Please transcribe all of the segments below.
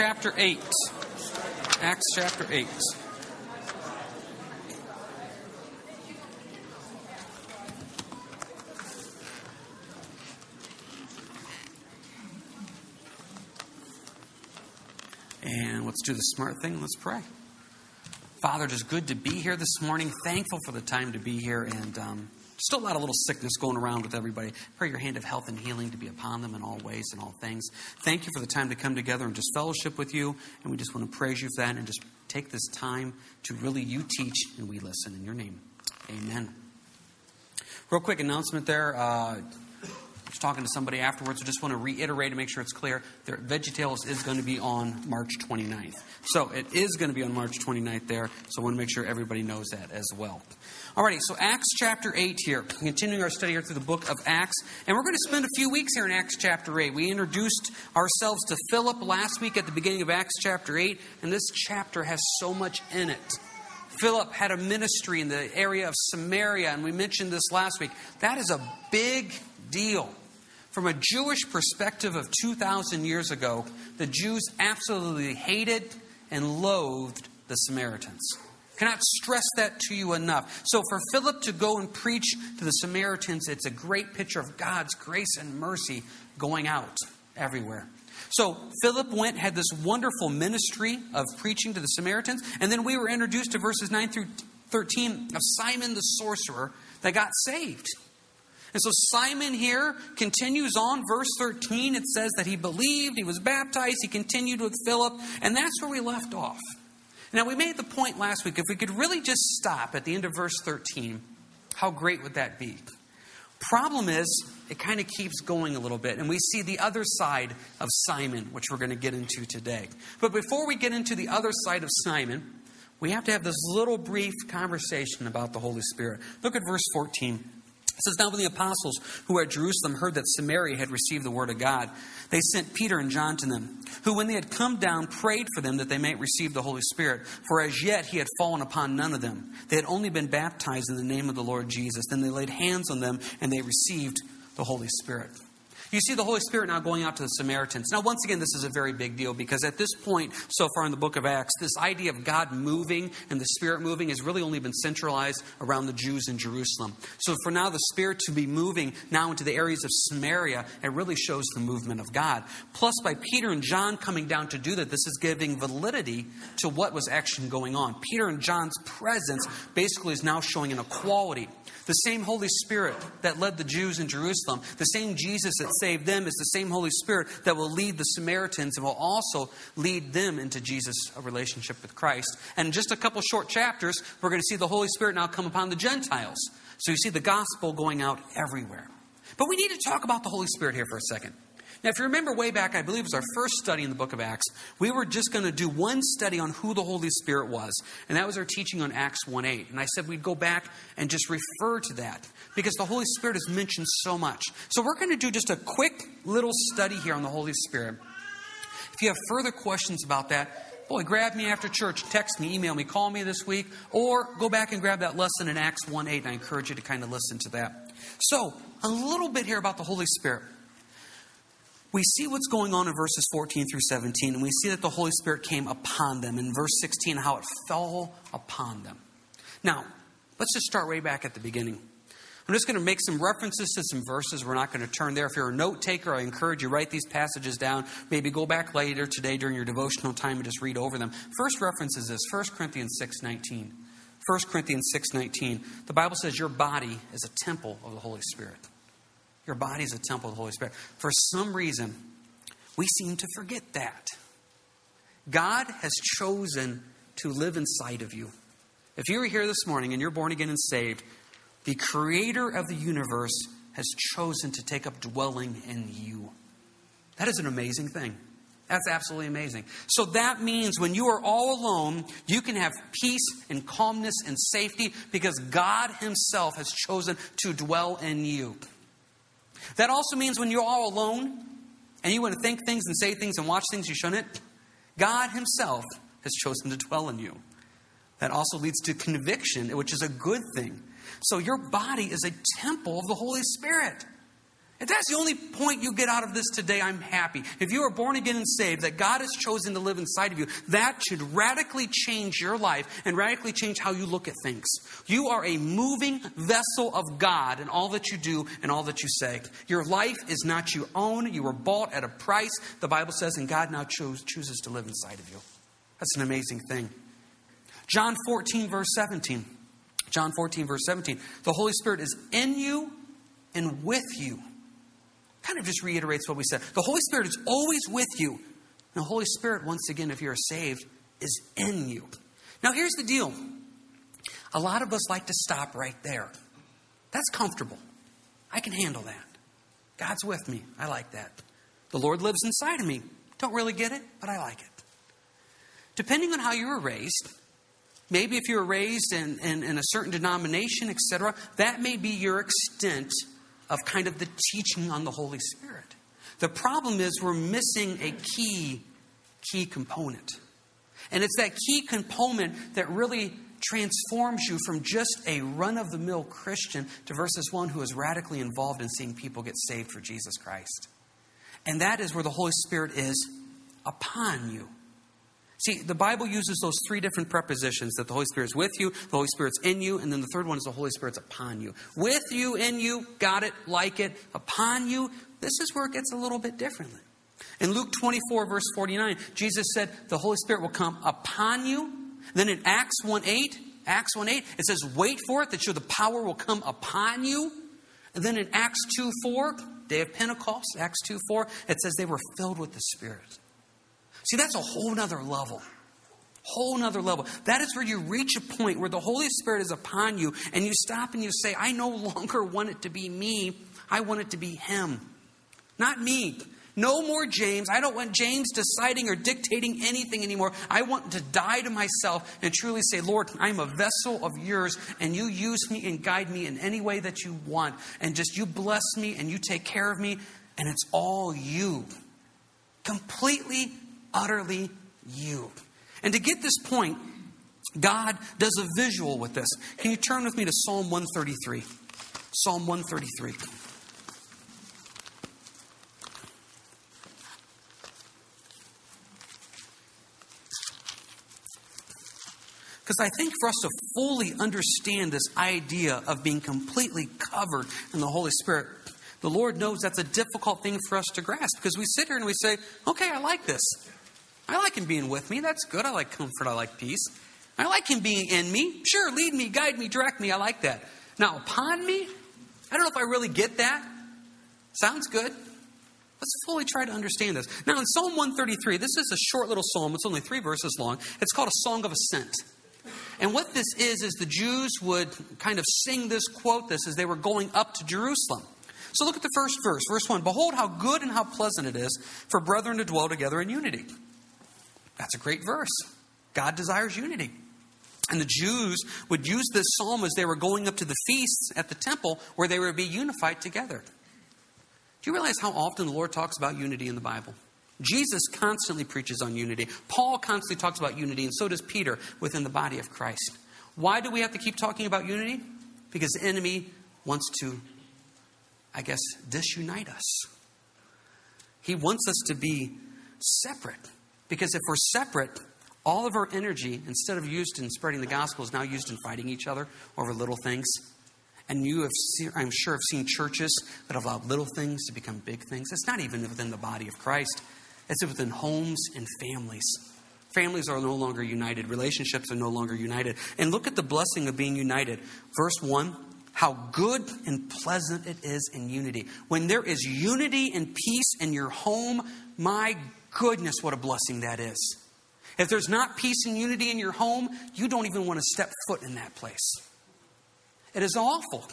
chapter 8. Acts chapter 8. And let's do the smart thing. Let's pray. Father, is good to be here this morning. Thankful for the time to be here. And um, still a lot of little sickness going around with everybody. Pray your hand of health and healing to be upon them in all ways and all things. Thank you for the time to come together and just fellowship with you. And we just want to praise you for that and just take this time to really you teach and we listen. In your name, amen. Real quick announcement there. Uh, was talking to somebody afterwards. I just want to reiterate to make sure it's clear. Their VeggieTales is going to be on March 29th. So it is going to be on March 29th there. So I want to make sure everybody knows that as well. Alrighty, so Acts chapter 8 here. Continuing our study here through the book of Acts. And we're going to spend a few weeks here in Acts chapter 8. We introduced ourselves to Philip last week at the beginning of Acts chapter 8. And this chapter has so much in it. Philip had a ministry in the area of Samaria, and we mentioned this last week. That is a big deal. From a Jewish perspective of 2,000 years ago, the Jews absolutely hated and loathed the Samaritans. Cannot stress that to you enough. So, for Philip to go and preach to the Samaritans, it's a great picture of God's grace and mercy going out everywhere. So, Philip went, had this wonderful ministry of preaching to the Samaritans, and then we were introduced to verses 9 through 13 of Simon the sorcerer that got saved. And so Simon here continues on, verse 13. It says that he believed, he was baptized, he continued with Philip, and that's where we left off. Now, we made the point last week if we could really just stop at the end of verse 13, how great would that be? Problem is, it kind of keeps going a little bit, and we see the other side of Simon, which we're going to get into today. But before we get into the other side of Simon, we have to have this little brief conversation about the Holy Spirit. Look at verse 14. It says, Now when the apostles who were at Jerusalem heard that Samaria had received the word of God, they sent Peter and John to them, who, when they had come down, prayed for them that they might receive the Holy Spirit. For as yet he had fallen upon none of them. They had only been baptized in the name of the Lord Jesus. Then they laid hands on them, and they received the Holy Spirit. You see the Holy Spirit now going out to the Samaritans. Now, once again, this is a very big deal because at this point so far in the book of Acts, this idea of God moving and the Spirit moving has really only been centralized around the Jews in Jerusalem. So for now, the Spirit to be moving now into the areas of Samaria, it really shows the movement of God. Plus, by Peter and John coming down to do that, this is giving validity to what was actually going on. Peter and John's presence basically is now showing an equality the same Holy Spirit that led the Jews in Jerusalem, the same Jesus that saved them, is the same Holy Spirit that will lead the Samaritans and will also lead them into Jesus' relationship with Christ. And in just a couple short chapters, we're going to see the Holy Spirit now come upon the Gentiles. So you see the gospel going out everywhere. But we need to talk about the Holy Spirit here for a second. Now, if you remember way back, I believe it was our first study in the book of Acts, we were just going to do one study on who the Holy Spirit was, and that was our teaching on Acts 1 8. And I said we'd go back and just refer to that because the Holy Spirit is mentioned so much. So we're going to do just a quick little study here on the Holy Spirit. If you have further questions about that, boy, grab me after church, text me, email me, call me this week, or go back and grab that lesson in Acts 1 8, and I encourage you to kind of listen to that. So, a little bit here about the Holy Spirit we see what's going on in verses 14 through 17, and we see that the Holy Spirit came upon them. In verse 16, how it fell upon them. Now, let's just start way back at the beginning. I'm just going to make some references to some verses. We're not going to turn there. If you're a note taker, I encourage you write these passages down. Maybe go back later today during your devotional time and just read over them. First reference is this 1 Corinthians 6:19. 1 Corinthians 6:19. The Bible says your body is a temple of the Holy Spirit. Your body is a temple of the Holy Spirit. For some reason, we seem to forget that. God has chosen to live inside of you. If you are here this morning and you're born again and saved, the creator of the universe has chosen to take up dwelling in you. That is an amazing thing. That's absolutely amazing. So that means when you are all alone, you can have peace and calmness and safety because God Himself has chosen to dwell in you. That also means when you're all alone and you want to think things and say things and watch things you shouldn't, God Himself has chosen to dwell in you. That also leads to conviction, which is a good thing. So your body is a temple of the Holy Spirit. If that's the only point you get out of this today, I'm happy. If you are born again and saved, that God has chosen to live inside of you, that should radically change your life and radically change how you look at things. You are a moving vessel of God in all that you do and all that you say. Your life is not your own. You were bought at a price, the Bible says, and God now choose, chooses to live inside of you. That's an amazing thing. John 14, verse 17. John 14, verse 17. The Holy Spirit is in you and with you kind of just reiterates what we said. The Holy Spirit is always with you. And the Holy Spirit, once again, if you're saved, is in you. Now, here's the deal a lot of us like to stop right there. That's comfortable. I can handle that. God's with me. I like that. The Lord lives inside of me. Don't really get it, but I like it. Depending on how you were raised, maybe if you were raised in, in, in a certain denomination, etc., that may be your extent of kind of the teaching on the Holy Spirit. The problem is we're missing a key, key component. And it's that key component that really transforms you from just a run of the mill Christian to versus one who is radically involved in seeing people get saved for Jesus Christ. And that is where the Holy Spirit is upon you. See, the Bible uses those three different prepositions that the Holy Spirit is with you, the Holy Spirit's in you, and then the third one is the Holy Spirit's upon you. With you, in you, got it, like it, upon you. This is where it gets a little bit differently. In Luke 24, verse 49, Jesus said the Holy Spirit will come upon you. Then in Acts 1 8, Acts 1 8, it says, wait for it, that you, the power will come upon you. And then in Acts 2 4, day of Pentecost, Acts 2 4, it says they were filled with the Spirit. See, that's a whole nother level. Whole nother level. That is where you reach a point where the Holy Spirit is upon you and you stop and you say, I no longer want it to be me. I want it to be Him. Not me. No more James. I don't want James deciding or dictating anything anymore. I want to die to myself and truly say, Lord, I'm a vessel of yours, and you use me and guide me in any way that you want. And just you bless me and you take care of me, and it's all you. Completely utterly you. And to get this point, God does a visual with this. Can you turn with me to Psalm 133? Psalm 133. Because I think for us to fully understand this idea of being completely covered in the Holy Spirit, the Lord knows that's a difficult thing for us to grasp because we sit here and we say, okay, I like this. I like him being with me. That's good. I like comfort. I like peace. I like him being in me. Sure, lead me, guide me, direct me. I like that. Now, upon me, I don't know if I really get that. Sounds good. Let's fully try to understand this. Now, in Psalm 133, this is a short little psalm. It's only three verses long. It's called a Song of Ascent. And what this is, is the Jews would kind of sing this, quote this, as they were going up to Jerusalem. So look at the first verse. Verse 1 Behold, how good and how pleasant it is for brethren to dwell together in unity. That's a great verse. God desires unity. And the Jews would use this psalm as they were going up to the feasts at the temple where they would be unified together. Do you realize how often the Lord talks about unity in the Bible? Jesus constantly preaches on unity. Paul constantly talks about unity, and so does Peter within the body of Christ. Why do we have to keep talking about unity? Because the enemy wants to, I guess, disunite us. He wants us to be separate. Because if we're separate, all of our energy, instead of used in spreading the gospel, is now used in fighting each other over little things. And you have, seen, I'm sure, have seen churches that have allowed little things to become big things. It's not even within the body of Christ, it's within homes and families. Families are no longer united, relationships are no longer united. And look at the blessing of being united. Verse 1 how good and pleasant it is in unity. When there is unity and peace in your home, my goodness, what a blessing that is. If there's not peace and unity in your home, you don't even want to step foot in that place. It is awful.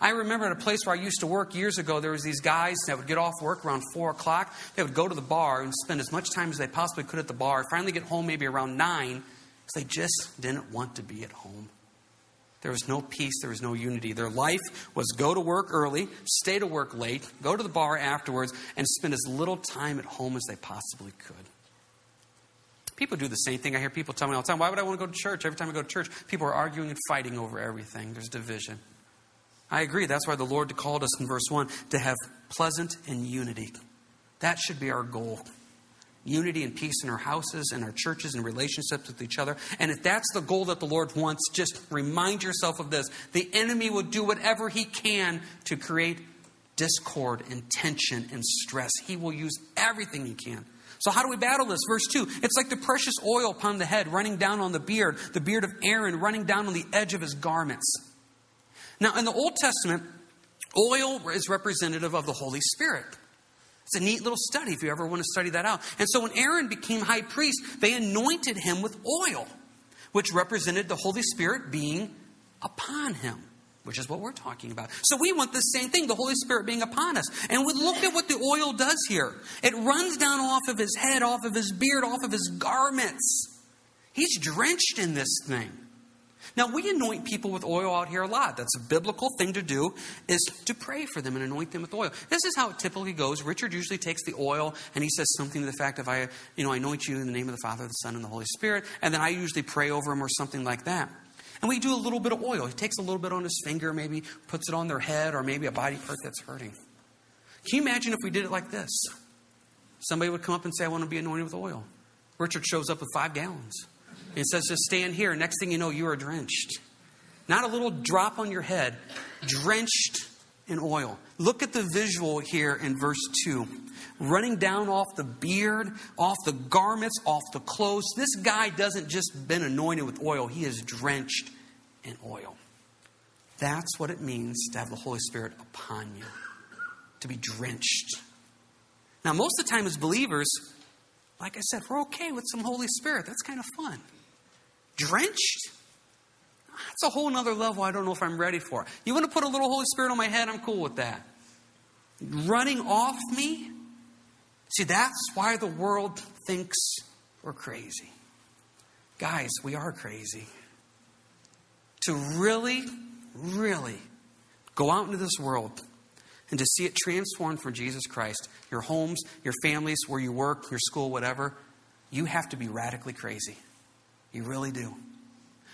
I remember at a place where I used to work years ago, there was these guys that would get off work around 4 o'clock. They would go to the bar and spend as much time as they possibly could at the bar. Finally get home maybe around 9 because they just didn't want to be at home. There was no peace, there was no unity. Their life was go to work early, stay to work late, go to the bar afterwards, and spend as little time at home as they possibly could. People do the same thing. I hear people tell me all the time, why would I want to go to church? Every time I go to church, people are arguing and fighting over everything. There's division. I agree. That's why the Lord called us in verse 1 to have pleasant and unity. That should be our goal. Unity and peace in our houses and our churches and relationships with each other. And if that's the goal that the Lord wants, just remind yourself of this. The enemy will do whatever he can to create discord and tension and stress. He will use everything he can. So, how do we battle this? Verse 2 It's like the precious oil upon the head running down on the beard, the beard of Aaron running down on the edge of his garments. Now, in the Old Testament, oil is representative of the Holy Spirit. It's a neat little study if you ever want to study that out. And so, when Aaron became high priest, they anointed him with oil, which represented the Holy Spirit being upon him which is what we're talking about. So we want the same thing, the Holy Spirit being upon us. And we look at what the oil does here. It runs down off of his head, off of his beard, off of his garments. He's drenched in this thing. Now we anoint people with oil out here a lot. That's a biblical thing to do is to pray for them and anoint them with oil. This is how it typically goes. Richard usually takes the oil and he says something to the fact of I, you know, I anoint you in the name of the Father, the Son, and the Holy Spirit, and then I usually pray over him or something like that. And we do a little bit of oil. He takes a little bit on his finger, maybe puts it on their head or maybe a body part that's hurting. Can you imagine if we did it like this? Somebody would come up and say, I want to be anointed with oil. Richard shows up with five gallons. And says, just stand here. Next thing you know, you are drenched. Not a little drop on your head, drenched in oil. Look at the visual here in verse 2. Running down off the beard, off the garments, off the clothes. This guy doesn't just been anointed with oil, he is drenched in oil. That's what it means to have the Holy Spirit upon you, to be drenched. Now, most of the time, as believers, like I said, we're okay with some Holy Spirit. That's kind of fun. Drenched? That's a whole other level I don't know if I'm ready for. You want to put a little Holy Spirit on my head? I'm cool with that. Running off me? See, that's why the world thinks we're crazy. Guys, we are crazy. To really, really go out into this world and to see it transformed for Jesus Christ, your homes, your families, where you work, your school, whatever, you have to be radically crazy. You really do.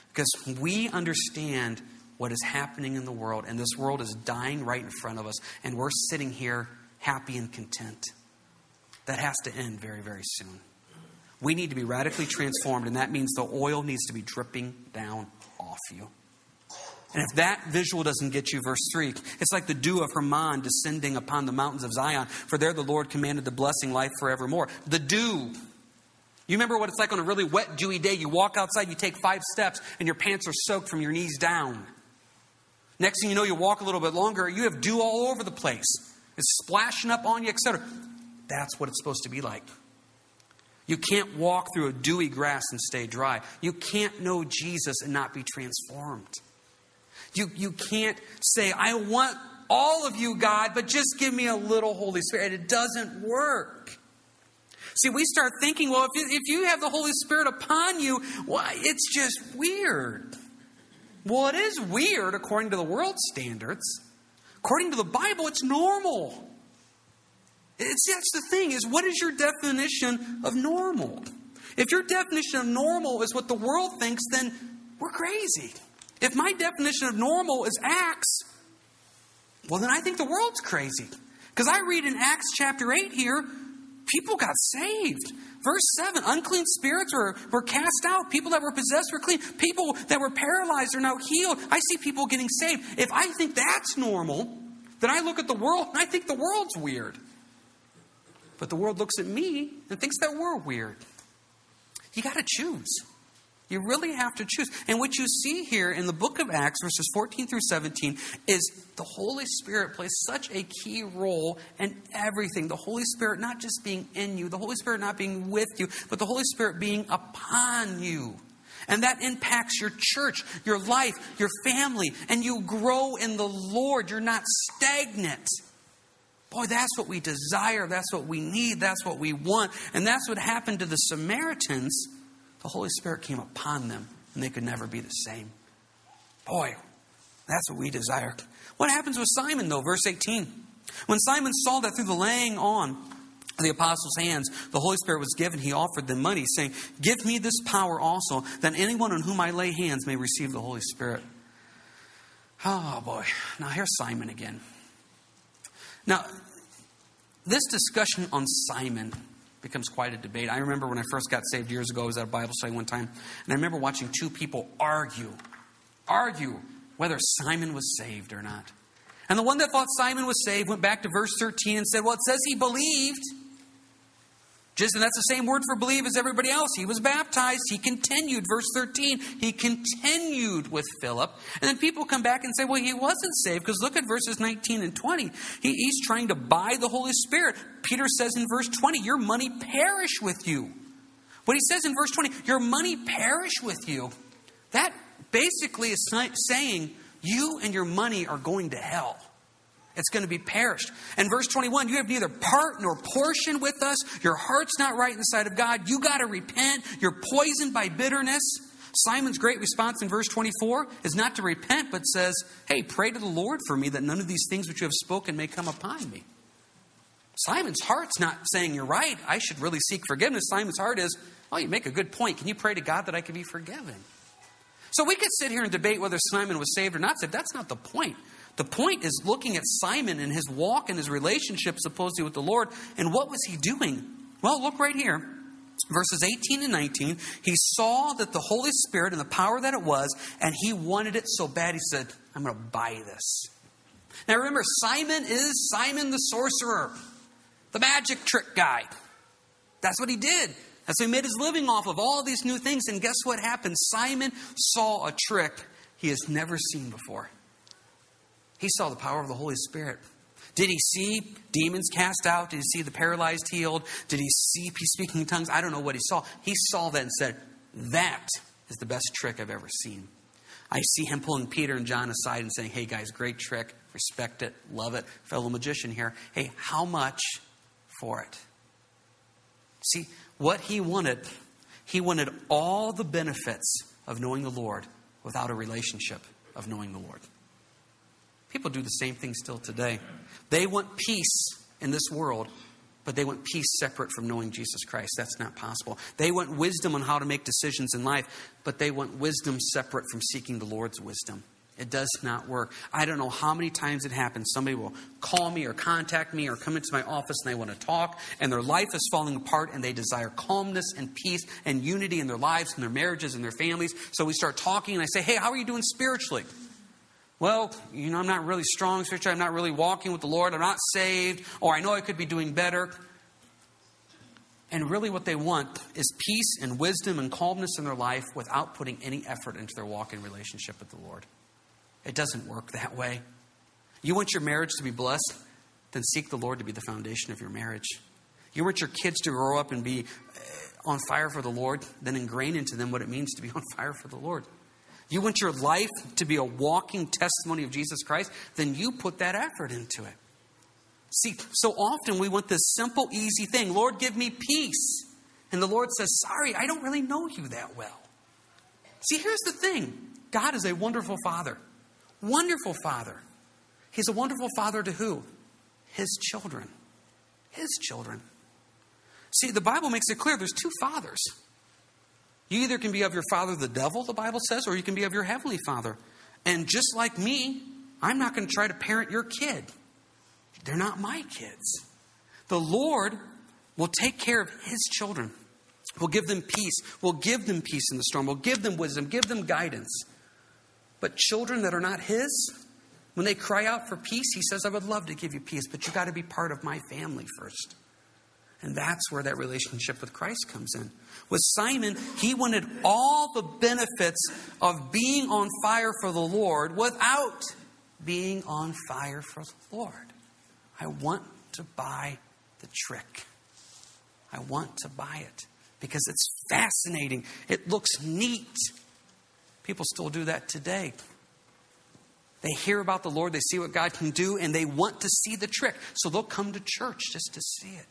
Because we understand what is happening in the world, and this world is dying right in front of us, and we're sitting here happy and content. That has to end very, very soon. We need to be radically transformed, and that means the oil needs to be dripping down off you. And if that visual doesn't get you, verse 3, it's like the dew of Hermon descending upon the mountains of Zion, for there the Lord commanded the blessing, life forevermore. The dew you remember what it's like on a really wet, dewy day? You walk outside, you take five steps, and your pants are soaked from your knees down. Next thing you know, you walk a little bit longer, you have dew all over the place. It's splashing up on you, etc. That's what it's supposed to be like. You can't walk through a dewy grass and stay dry. You can't know Jesus and not be transformed. You, you can't say, I want all of you, God, but just give me a little Holy Spirit. It doesn't work. See, we start thinking, well, if you, if you have the Holy Spirit upon you, well, it's just weird. Well, it is weird according to the world standards. According to the Bible, it's normal. It's, that's the thing, is what is your definition of normal? If your definition of normal is what the world thinks, then we're crazy. If my definition of normal is acts, well, then I think the world's crazy. Because I read in Acts chapter 8 here people got saved. Verse 7 unclean spirits were, were cast out. People that were possessed were clean. People that were paralyzed are now healed. I see people getting saved. If I think that's normal, then I look at the world and I think the world's weird. But the world looks at me and thinks that we're weird. You got to choose. You really have to choose. And what you see here in the book of Acts, verses 14 through 17, is the Holy Spirit plays such a key role in everything. The Holy Spirit not just being in you, the Holy Spirit not being with you, but the Holy Spirit being upon you. And that impacts your church, your life, your family, and you grow in the Lord. You're not stagnant. Boy, that's what we desire. That's what we need. That's what we want. And that's what happened to the Samaritans the Holy Spirit came upon them and they could never be the same. Boy, that's what we desire. What happens with Simon, though? Verse 18. When Simon saw that through the laying on of the apostles' hands, the Holy Spirit was given, he offered them money, saying, Give me this power also, that anyone on whom I lay hands may receive the Holy Spirit. Oh boy. Now here's Simon again. Now, this discussion on Simon becomes quite a debate. I remember when I first got saved years ago, I was at a Bible study one time, and I remember watching two people argue, argue whether Simon was saved or not. And the one that thought Simon was saved went back to verse 13 and said, Well, it says he believed. Just, and that's the same word for believe as everybody else. He was baptized. He continued. Verse 13, he continued with Philip. And then people come back and say, well, he wasn't saved because look at verses 19 and 20. He, he's trying to buy the Holy Spirit. Peter says in verse 20, your money perish with you. What he says in verse 20, your money perish with you. That basically is saying you and your money are going to hell. It's going to be perished. And verse 21, you have neither part nor portion with us. Your heart's not right in the sight of God. You got to repent. You're poisoned by bitterness. Simon's great response in verse 24 is not to repent, but says, Hey, pray to the Lord for me that none of these things which you have spoken may come upon me. Simon's heart's not saying you're right. I should really seek forgiveness. Simon's heart is, Oh, you make a good point. Can you pray to God that I can be forgiven? So we could sit here and debate whether Simon was saved or not saved. That's not the point. The point is looking at Simon and his walk and his relationship supposedly with the Lord. And what was he doing? Well, look right here. Verses 18 and 19. He saw that the Holy Spirit and the power that it was, and he wanted it so bad, he said, I'm going to buy this. Now remember, Simon is Simon the sorcerer, the magic trick guy. That's what he did. That's what he made his living off of, all these new things. And guess what happened? Simon saw a trick he has never seen before. He saw the power of the Holy Spirit. Did he see demons cast out? Did he see the paralyzed healed? Did he see speaking in tongues? I don't know what he saw. He saw that and said, That is the best trick I've ever seen. I see him pulling Peter and John aside and saying, Hey guys, great trick. Respect it. Love it. Fellow magician here. Hey, how much for it? See, what he wanted, he wanted all the benefits of knowing the Lord without a relationship of knowing the Lord. People do the same thing still today. They want peace in this world, but they want peace separate from knowing Jesus Christ. That's not possible. They want wisdom on how to make decisions in life, but they want wisdom separate from seeking the Lord's wisdom. It does not work. I don't know how many times it happens. Somebody will call me or contact me or come into my office and they want to talk, and their life is falling apart, and they desire calmness and peace and unity in their lives and their marriages and their families. So we start talking, and I say, Hey, how are you doing spiritually? Well, you know, I'm not really strong spiritually. I'm not really walking with the Lord. I'm not saved. Or I know I could be doing better. And really, what they want is peace and wisdom and calmness in their life without putting any effort into their walk in relationship with the Lord. It doesn't work that way. You want your marriage to be blessed? Then seek the Lord to be the foundation of your marriage. You want your kids to grow up and be eh, on fire for the Lord? Then ingrain into them what it means to be on fire for the Lord. You want your life to be a walking testimony of Jesus Christ? Then you put that effort into it. See, so often we want this simple, easy thing Lord, give me peace. And the Lord says, Sorry, I don't really know you that well. See, here's the thing God is a wonderful Father. Wonderful Father. He's a wonderful Father to who? His children. His children. See, the Bible makes it clear there's two fathers. You either can be of your father, the devil, the Bible says, or you can be of your heavenly father. And just like me, I'm not going to try to parent your kid. They're not my kids. The Lord will take care of his children. We'll give them peace. We'll give them peace in the storm. We'll give them wisdom, give them guidance. But children that are not his, when they cry out for peace, he says, I would love to give you peace, but you got to be part of my family first. And that's where that relationship with Christ comes in. With Simon, he wanted all the benefits of being on fire for the Lord without being on fire for the Lord. I want to buy the trick. I want to buy it because it's fascinating. It looks neat. People still do that today. They hear about the Lord, they see what God can do, and they want to see the trick. So they'll come to church just to see it.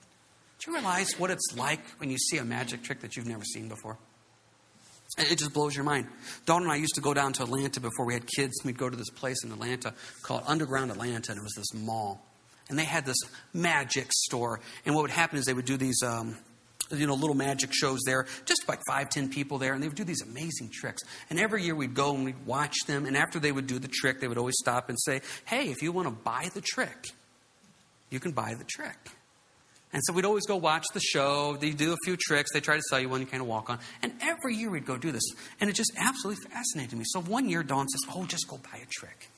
Do you realize what it's like when you see a magic trick that you've never seen before? It just blows your mind. Dawn and I used to go down to Atlanta before we had kids. We'd go to this place in Atlanta called Underground Atlanta, and it was this mall. And they had this magic store. And what would happen is they would do these um, you know, little magic shows there, just like five, ten people there, and they would do these amazing tricks. And every year we'd go and we'd watch them, and after they would do the trick, they would always stop and say, Hey, if you want to buy the trick, you can buy the trick. And so we'd always go watch the show. They do a few tricks. They try to sell you one you kind of walk on. And every year we'd go do this. And it just absolutely fascinated me. So one year, Dawn says, Oh, just go buy a trick.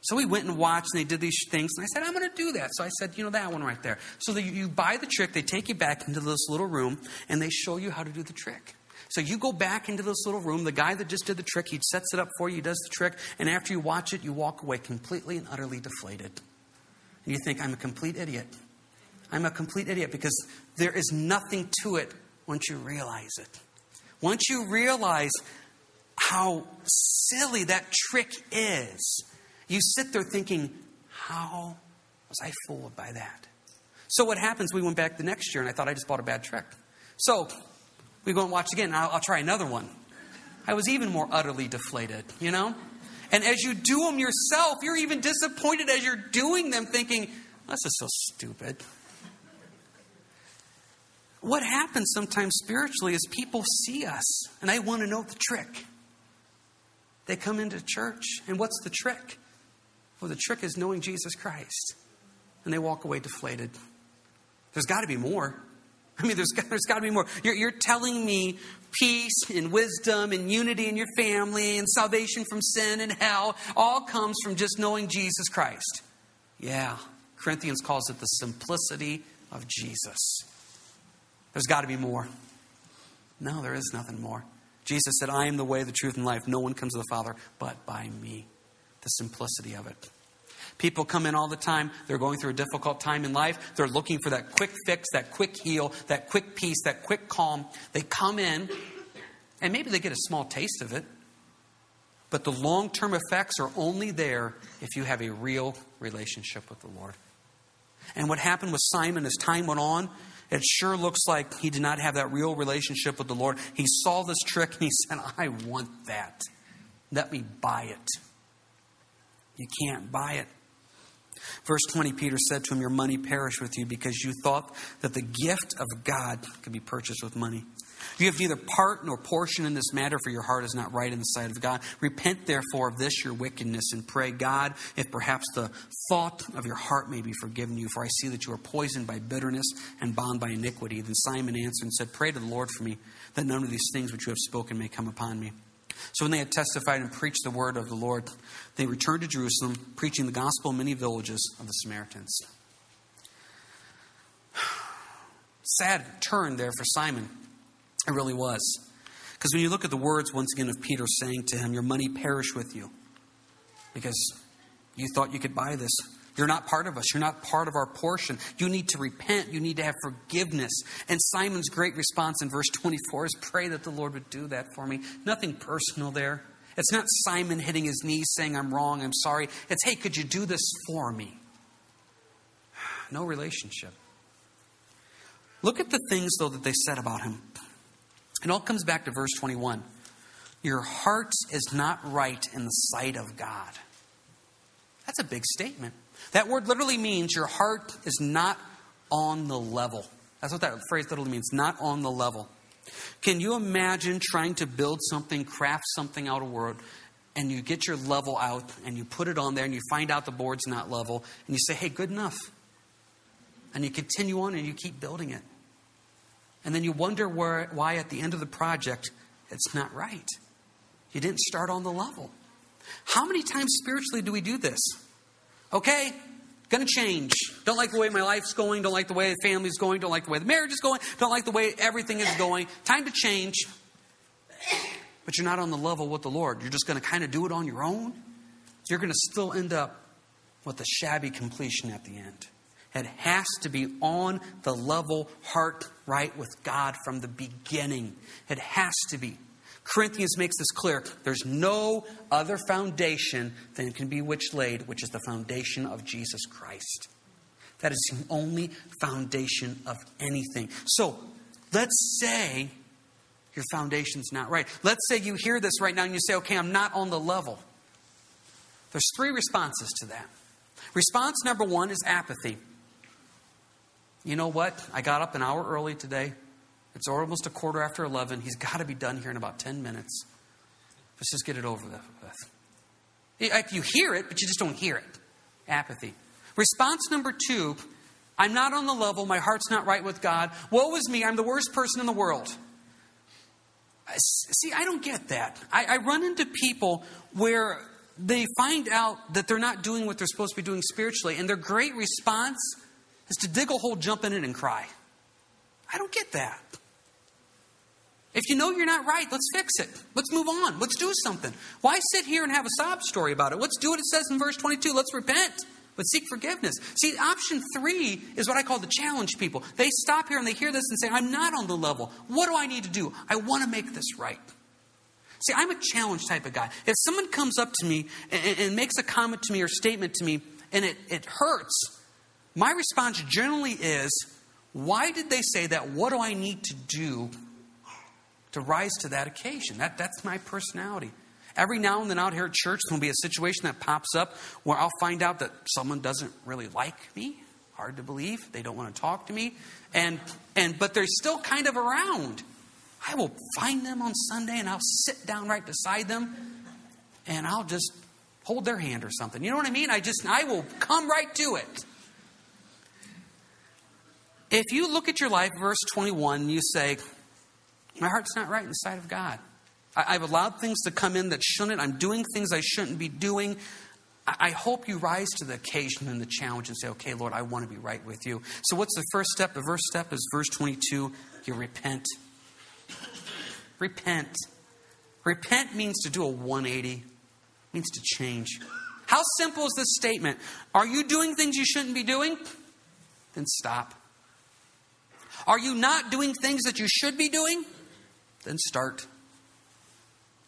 So we went and watched, and they did these things. And I said, I'm going to do that. So I said, You know, that one right there. So the, you buy the trick, they take you back into this little room, and they show you how to do the trick. So you go back into this little room. The guy that just did the trick, he sets it up for you, he does the trick. And after you watch it, you walk away completely and utterly deflated. And you think, I'm a complete idiot. I'm a complete idiot because there is nothing to it once you realize it. Once you realize how silly that trick is, you sit there thinking, how was I fooled by that? So what happens? We went back the next year and I thought I just bought a bad trick. So we go and watch again. I'll, I'll try another one. I was even more utterly deflated, you know? And as you do them yourself, you're even disappointed as you're doing them, thinking, this is so stupid. What happens sometimes spiritually is people see us and they want to know the trick. They come into church, and what's the trick? Well, the trick is knowing Jesus Christ. And they walk away deflated. There's got to be more. I mean, there's, there's got to be more. You're, you're telling me peace and wisdom and unity in your family and salvation from sin and hell all comes from just knowing Jesus Christ. Yeah. Corinthians calls it the simplicity of Jesus. There's got to be more. No, there is nothing more. Jesus said, I am the way, the truth, and life. No one comes to the Father but by me. The simplicity of it. People come in all the time. They're going through a difficult time in life. They're looking for that quick fix, that quick heal, that quick peace, that quick calm. They come in, and maybe they get a small taste of it. But the long term effects are only there if you have a real relationship with the Lord. And what happened with Simon as time went on, it sure looks like he did not have that real relationship with the Lord. He saw this trick and he said, I want that. Let me buy it. You can't buy it. Verse 20, Peter said to him, Your money perish with you because you thought that the gift of God could be purchased with money. You have neither part nor portion in this matter, for your heart is not right in the sight of God. Repent, therefore, of this your wickedness, and pray God, if perhaps the thought of your heart may be forgiven you. For I see that you are poisoned by bitterness and bound by iniquity. Then Simon answered and said, Pray to the Lord for me, that none of these things which you have spoken may come upon me. So when they had testified and preached the word of the Lord, they returned to Jerusalem, preaching the gospel in many villages of the Samaritans. Sad turn there for Simon. It really was. Because when you look at the words once again of Peter saying to him, Your money perish with you. Because you thought you could buy this. You're not part of us. You're not part of our portion. You need to repent. You need to have forgiveness. And Simon's great response in verse 24 is pray that the Lord would do that for me. Nothing personal there. It's not Simon hitting his knees saying, I'm wrong, I'm sorry. It's, hey, could you do this for me? No relationship. Look at the things, though, that they said about him. It all comes back to verse 21. Your heart is not right in the sight of God. That's a big statement. That word literally means your heart is not on the level. That's what that phrase literally means, not on the level. Can you imagine trying to build something, craft something out of Word, and you get your level out and you put it on there and you find out the board's not level and you say, hey, good enough. And you continue on and you keep building it. And then you wonder where, why at the end of the project it's not right. You didn't start on the level. How many times spiritually do we do this? Okay, gonna change. Don't like the way my life's going, don't like the way the family's going, don't like the way the marriage is going, don't like the way everything is going. Time to change. But you're not on the level with the Lord. You're just gonna kind of do it on your own. You're gonna still end up with a shabby completion at the end. It has to be on the level, heart right with God from the beginning. It has to be. Corinthians makes this clear. There's no other foundation than can be which laid, which is the foundation of Jesus Christ. That is the only foundation of anything. So let's say your foundation's not right. Let's say you hear this right now and you say, okay, I'm not on the level. There's three responses to that. Response number one is apathy. You know what? I got up an hour early today. It's almost a quarter after 11. He's got to be done here in about 10 minutes. Let's just get it over with. You hear it, but you just don't hear it. Apathy. Response number two I'm not on the level. My heart's not right with God. Woe is me. I'm the worst person in the world. See, I don't get that. I, I run into people where they find out that they're not doing what they're supposed to be doing spiritually, and their great response is to dig a hole, jump in it, and cry. I don't get that. If you know you're not right, let's fix it. Let's move on. Let's do something. Why sit here and have a sob story about it? Let's do what it says in verse 22. Let's repent, but seek forgiveness. See, option three is what I call the challenge people. They stop here and they hear this and say, I'm not on the level. What do I need to do? I want to make this right. See, I'm a challenge type of guy. If someone comes up to me and, and makes a comment to me or statement to me and it, it hurts, my response generally is, Why did they say that? What do I need to do to rise to that occasion? That, that's my personality. Every now and then out here at church, there'll be a situation that pops up where I'll find out that someone doesn't really like me. Hard to believe. They don't want to talk to me. And, and, but they're still kind of around. I will find them on Sunday and I'll sit down right beside them and I'll just hold their hand or something. You know what I mean? I just, I will come right to it. If you look at your life, verse 21, you say, My heart's not right in the sight of God. I, have allowed things to come in that shouldn't. I'm doing things I shouldn't be doing. I hope you rise to the occasion and the challenge and say, okay, Lord, I want to be right with you. So, what's the first step? The first step is verse 22 you repent. Repent. Repent means to do a 180, means to change. How simple is this statement? Are you doing things you shouldn't be doing? Then stop. Are you not doing things that you should be doing? Then start.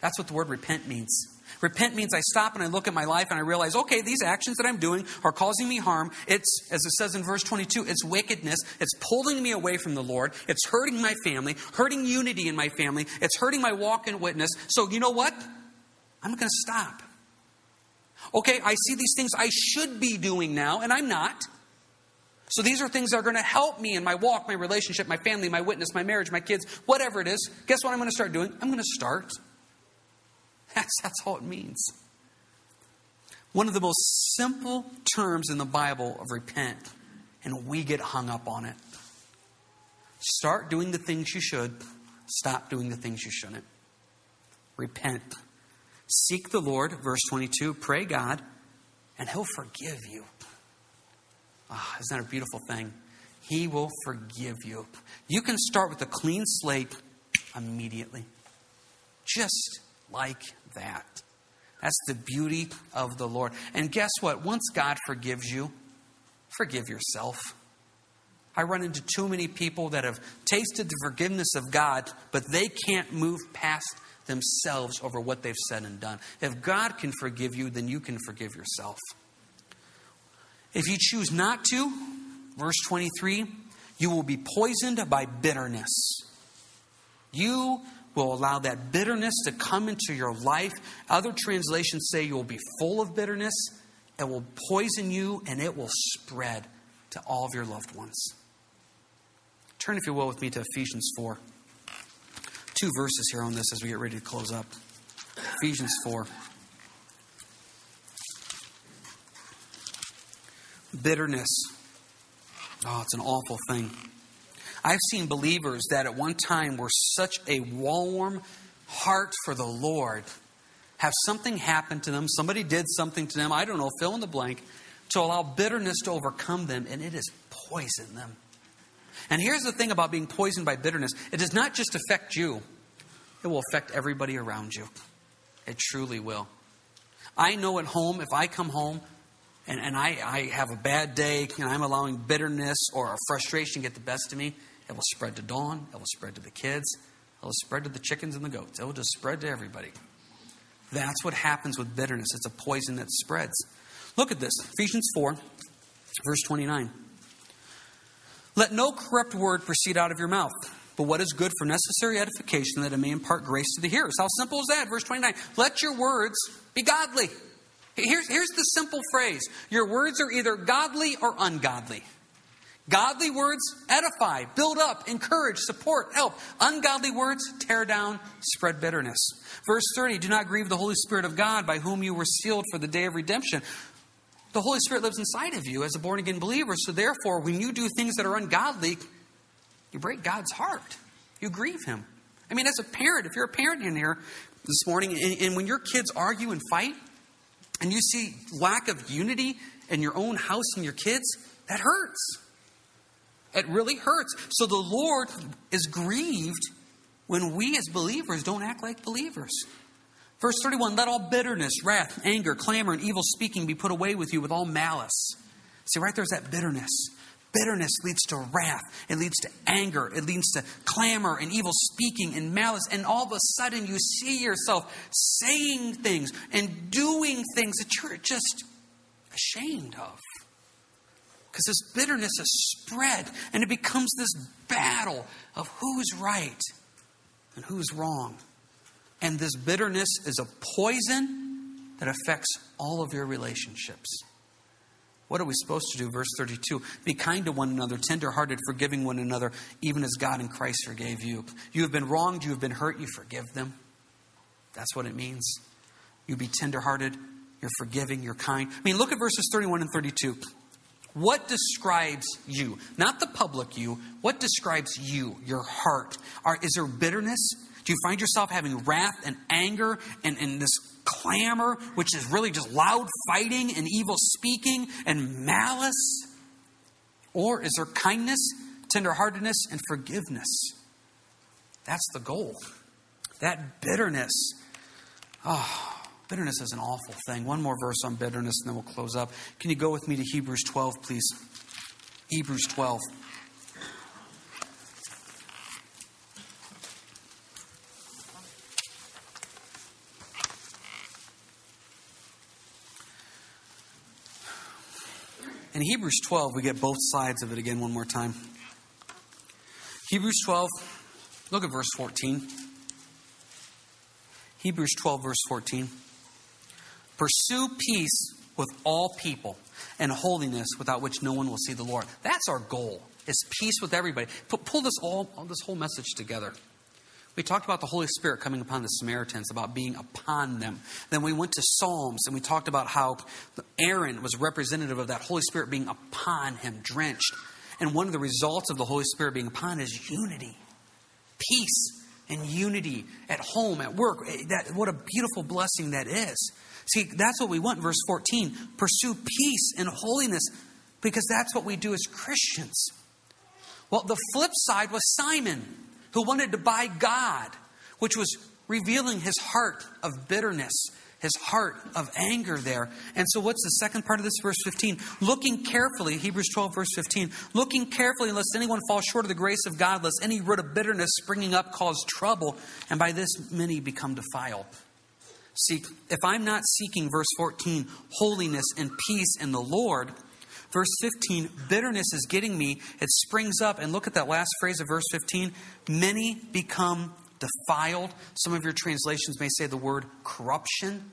That's what the word repent means. Repent means I stop and I look at my life and I realize, okay, these actions that I'm doing are causing me harm. It's, as it says in verse 22, it's wickedness. It's pulling me away from the Lord. It's hurting my family, hurting unity in my family. It's hurting my walk and witness. So, you know what? I'm going to stop. Okay, I see these things I should be doing now, and I'm not. So these are things that are going to help me in my walk, my relationship, my family, my witness, my marriage, my kids, whatever it is. Guess what I'm going to start doing? I'm going to start that's, that's all it means. One of the most simple terms in the Bible of repent, and we get hung up on it. Start doing the things you should, stop doing the things you shouldn't. Repent. Seek the Lord, verse 22, pray God, and He'll forgive you. Ah, isn't that a beautiful thing? He will forgive you. You can start with a clean slate immediately. Just like that. That's the beauty of the Lord. And guess what? Once God forgives you, forgive yourself. I run into too many people that have tasted the forgiveness of God, but they can't move past themselves over what they've said and done. If God can forgive you, then you can forgive yourself. If you choose not to, verse 23, you will be poisoned by bitterness. You will allow that bitterness to come into your life. Other translations say you will be full of bitterness. It will poison you and it will spread to all of your loved ones. Turn, if you will, with me to Ephesians 4. Two verses here on this as we get ready to close up. Ephesians 4. Bitterness. Oh, it's an awful thing. I've seen believers that at one time were such a warm heart for the Lord have something happen to them, somebody did something to them, I don't know, fill in the blank, to allow bitterness to overcome them, and it has poisoned them. And here's the thing about being poisoned by bitterness it does not just affect you, it will affect everybody around you. It truly will. I know at home, if I come home and, and I, I have a bad day and I'm allowing bitterness or frustration get the best of me, it will spread to Dawn. It will spread to the kids. It will spread to the chickens and the goats. It will just spread to everybody. That's what happens with bitterness. It's a poison that spreads. Look at this Ephesians 4, verse 29. Let no corrupt word proceed out of your mouth, but what is good for necessary edification that it may impart grace to the hearers. How simple is that? Verse 29. Let your words be godly. Here's, here's the simple phrase Your words are either godly or ungodly. Godly words edify, build up, encourage, support, help. Ungodly words tear down, spread bitterness. Verse 30 Do not grieve the Holy Spirit of God, by whom you were sealed for the day of redemption. The Holy Spirit lives inside of you as a born again believer, so therefore, when you do things that are ungodly, you break God's heart. You grieve Him. I mean, as a parent, if you're a parent in here this morning, and, and when your kids argue and fight, and you see lack of unity in your own house and your kids, that hurts. It really hurts. So the Lord is grieved when we as believers don't act like believers. Verse 31 Let all bitterness, wrath, anger, clamor, and evil speaking be put away with you with all malice. See, right there's that bitterness. Bitterness leads to wrath. It leads to anger. It leads to clamor and evil speaking and malice. And all of a sudden, you see yourself saying things and doing things that you're just ashamed of. Because this bitterness has spread and it becomes this battle of who's right and who's wrong. And this bitterness is a poison that affects all of your relationships. What are we supposed to do? Verse 32 Be kind to one another, tenderhearted, forgiving one another, even as God in Christ forgave you. You have been wronged, you have been hurt, you forgive them. That's what it means. You be tenderhearted, you're forgiving, you're kind. I mean, look at verses 31 and 32. What describes you? Not the public you. What describes you, your heart? Are, is there bitterness? Do you find yourself having wrath and anger and, and this clamor, which is really just loud fighting and evil speaking and malice? Or is there kindness, tenderheartedness, and forgiveness? That's the goal. That bitterness. Oh, Bitterness is an awful thing. One more verse on bitterness, and then we'll close up. Can you go with me to Hebrews 12, please? Hebrews 12. In Hebrews 12, we get both sides of it again one more time. Hebrews 12, look at verse 14. Hebrews 12, verse 14. Pursue peace with all people and holiness without which no one will see the Lord. That's our goal. Is peace with everybody. Pull this all this whole message together. We talked about the Holy Spirit coming upon the Samaritans, about being upon them. Then we went to Psalms and we talked about how Aaron was representative of that Holy Spirit being upon him, drenched. And one of the results of the Holy Spirit being upon is unity, peace, and unity at home, at work. Eh, that, what a beautiful blessing that is. See, that's what we want. Verse 14 pursue peace and holiness because that's what we do as Christians. Well, the flip side was Simon, who wanted to buy God, which was revealing his heart of bitterness, his heart of anger there. And so, what's the second part of this verse 15? Looking carefully, Hebrews 12, verse 15, looking carefully, lest anyone fall short of the grace of God, lest any root of bitterness springing up cause trouble, and by this many become defiled. See, if I'm not seeking, verse 14, holiness and peace in the Lord, verse 15, bitterness is getting me. It springs up. And look at that last phrase of verse 15 many become defiled. Some of your translations may say the word corruption.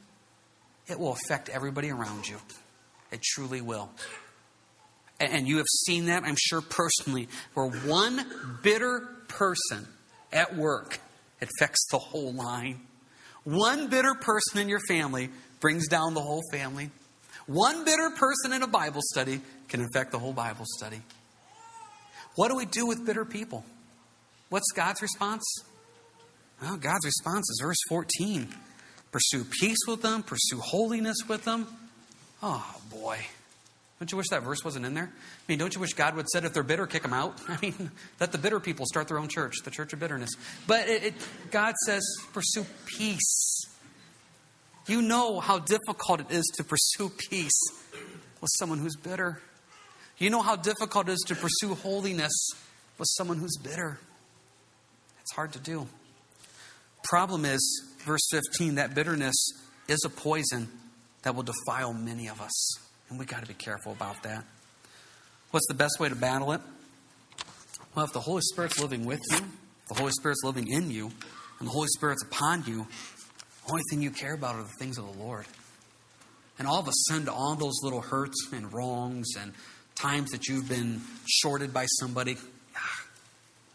It will affect everybody around you. It truly will. And you have seen that, I'm sure, personally, where one bitter person at work affects the whole line. One bitter person in your family brings down the whole family. One bitter person in a Bible study can affect the whole Bible study. What do we do with bitter people? What's God's response? Well, God's response is verse 14 pursue peace with them, pursue holiness with them. Oh, boy. Don't you wish that verse wasn't in there? I mean, don't you wish God would said if they're bitter, kick them out? I mean, let the bitter people start their own church, the church of bitterness. But it, it, God says, pursue peace. You know how difficult it is to pursue peace with someone who's bitter. You know how difficult it is to pursue holiness with someone who's bitter. It's hard to do. Problem is, verse 15, that bitterness is a poison that will defile many of us. And we got to be careful about that. What's the best way to battle it? Well, if the Holy Spirit's living with you, the Holy Spirit's living in you, and the Holy Spirit's upon you, only thing you care about are the things of the Lord. And all of a sudden, all those little hurts and wrongs and times that you've been shorted by somebody. Ah,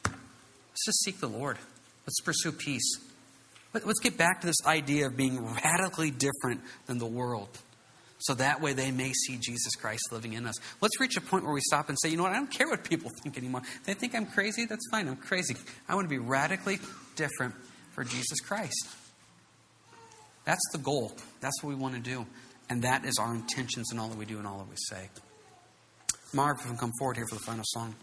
let's just seek the Lord. Let's pursue peace. Let's get back to this idea of being radically different than the world. So that way they may see Jesus Christ living in us. Let's reach a point where we stop and say, you know what, I don't care what people think anymore. They think I'm crazy, that's fine, I'm crazy. I want to be radically different for Jesus Christ. That's the goal. That's what we want to do. And that is our intentions in all that we do and all that we say. Marv, if you can come forward here for the final song.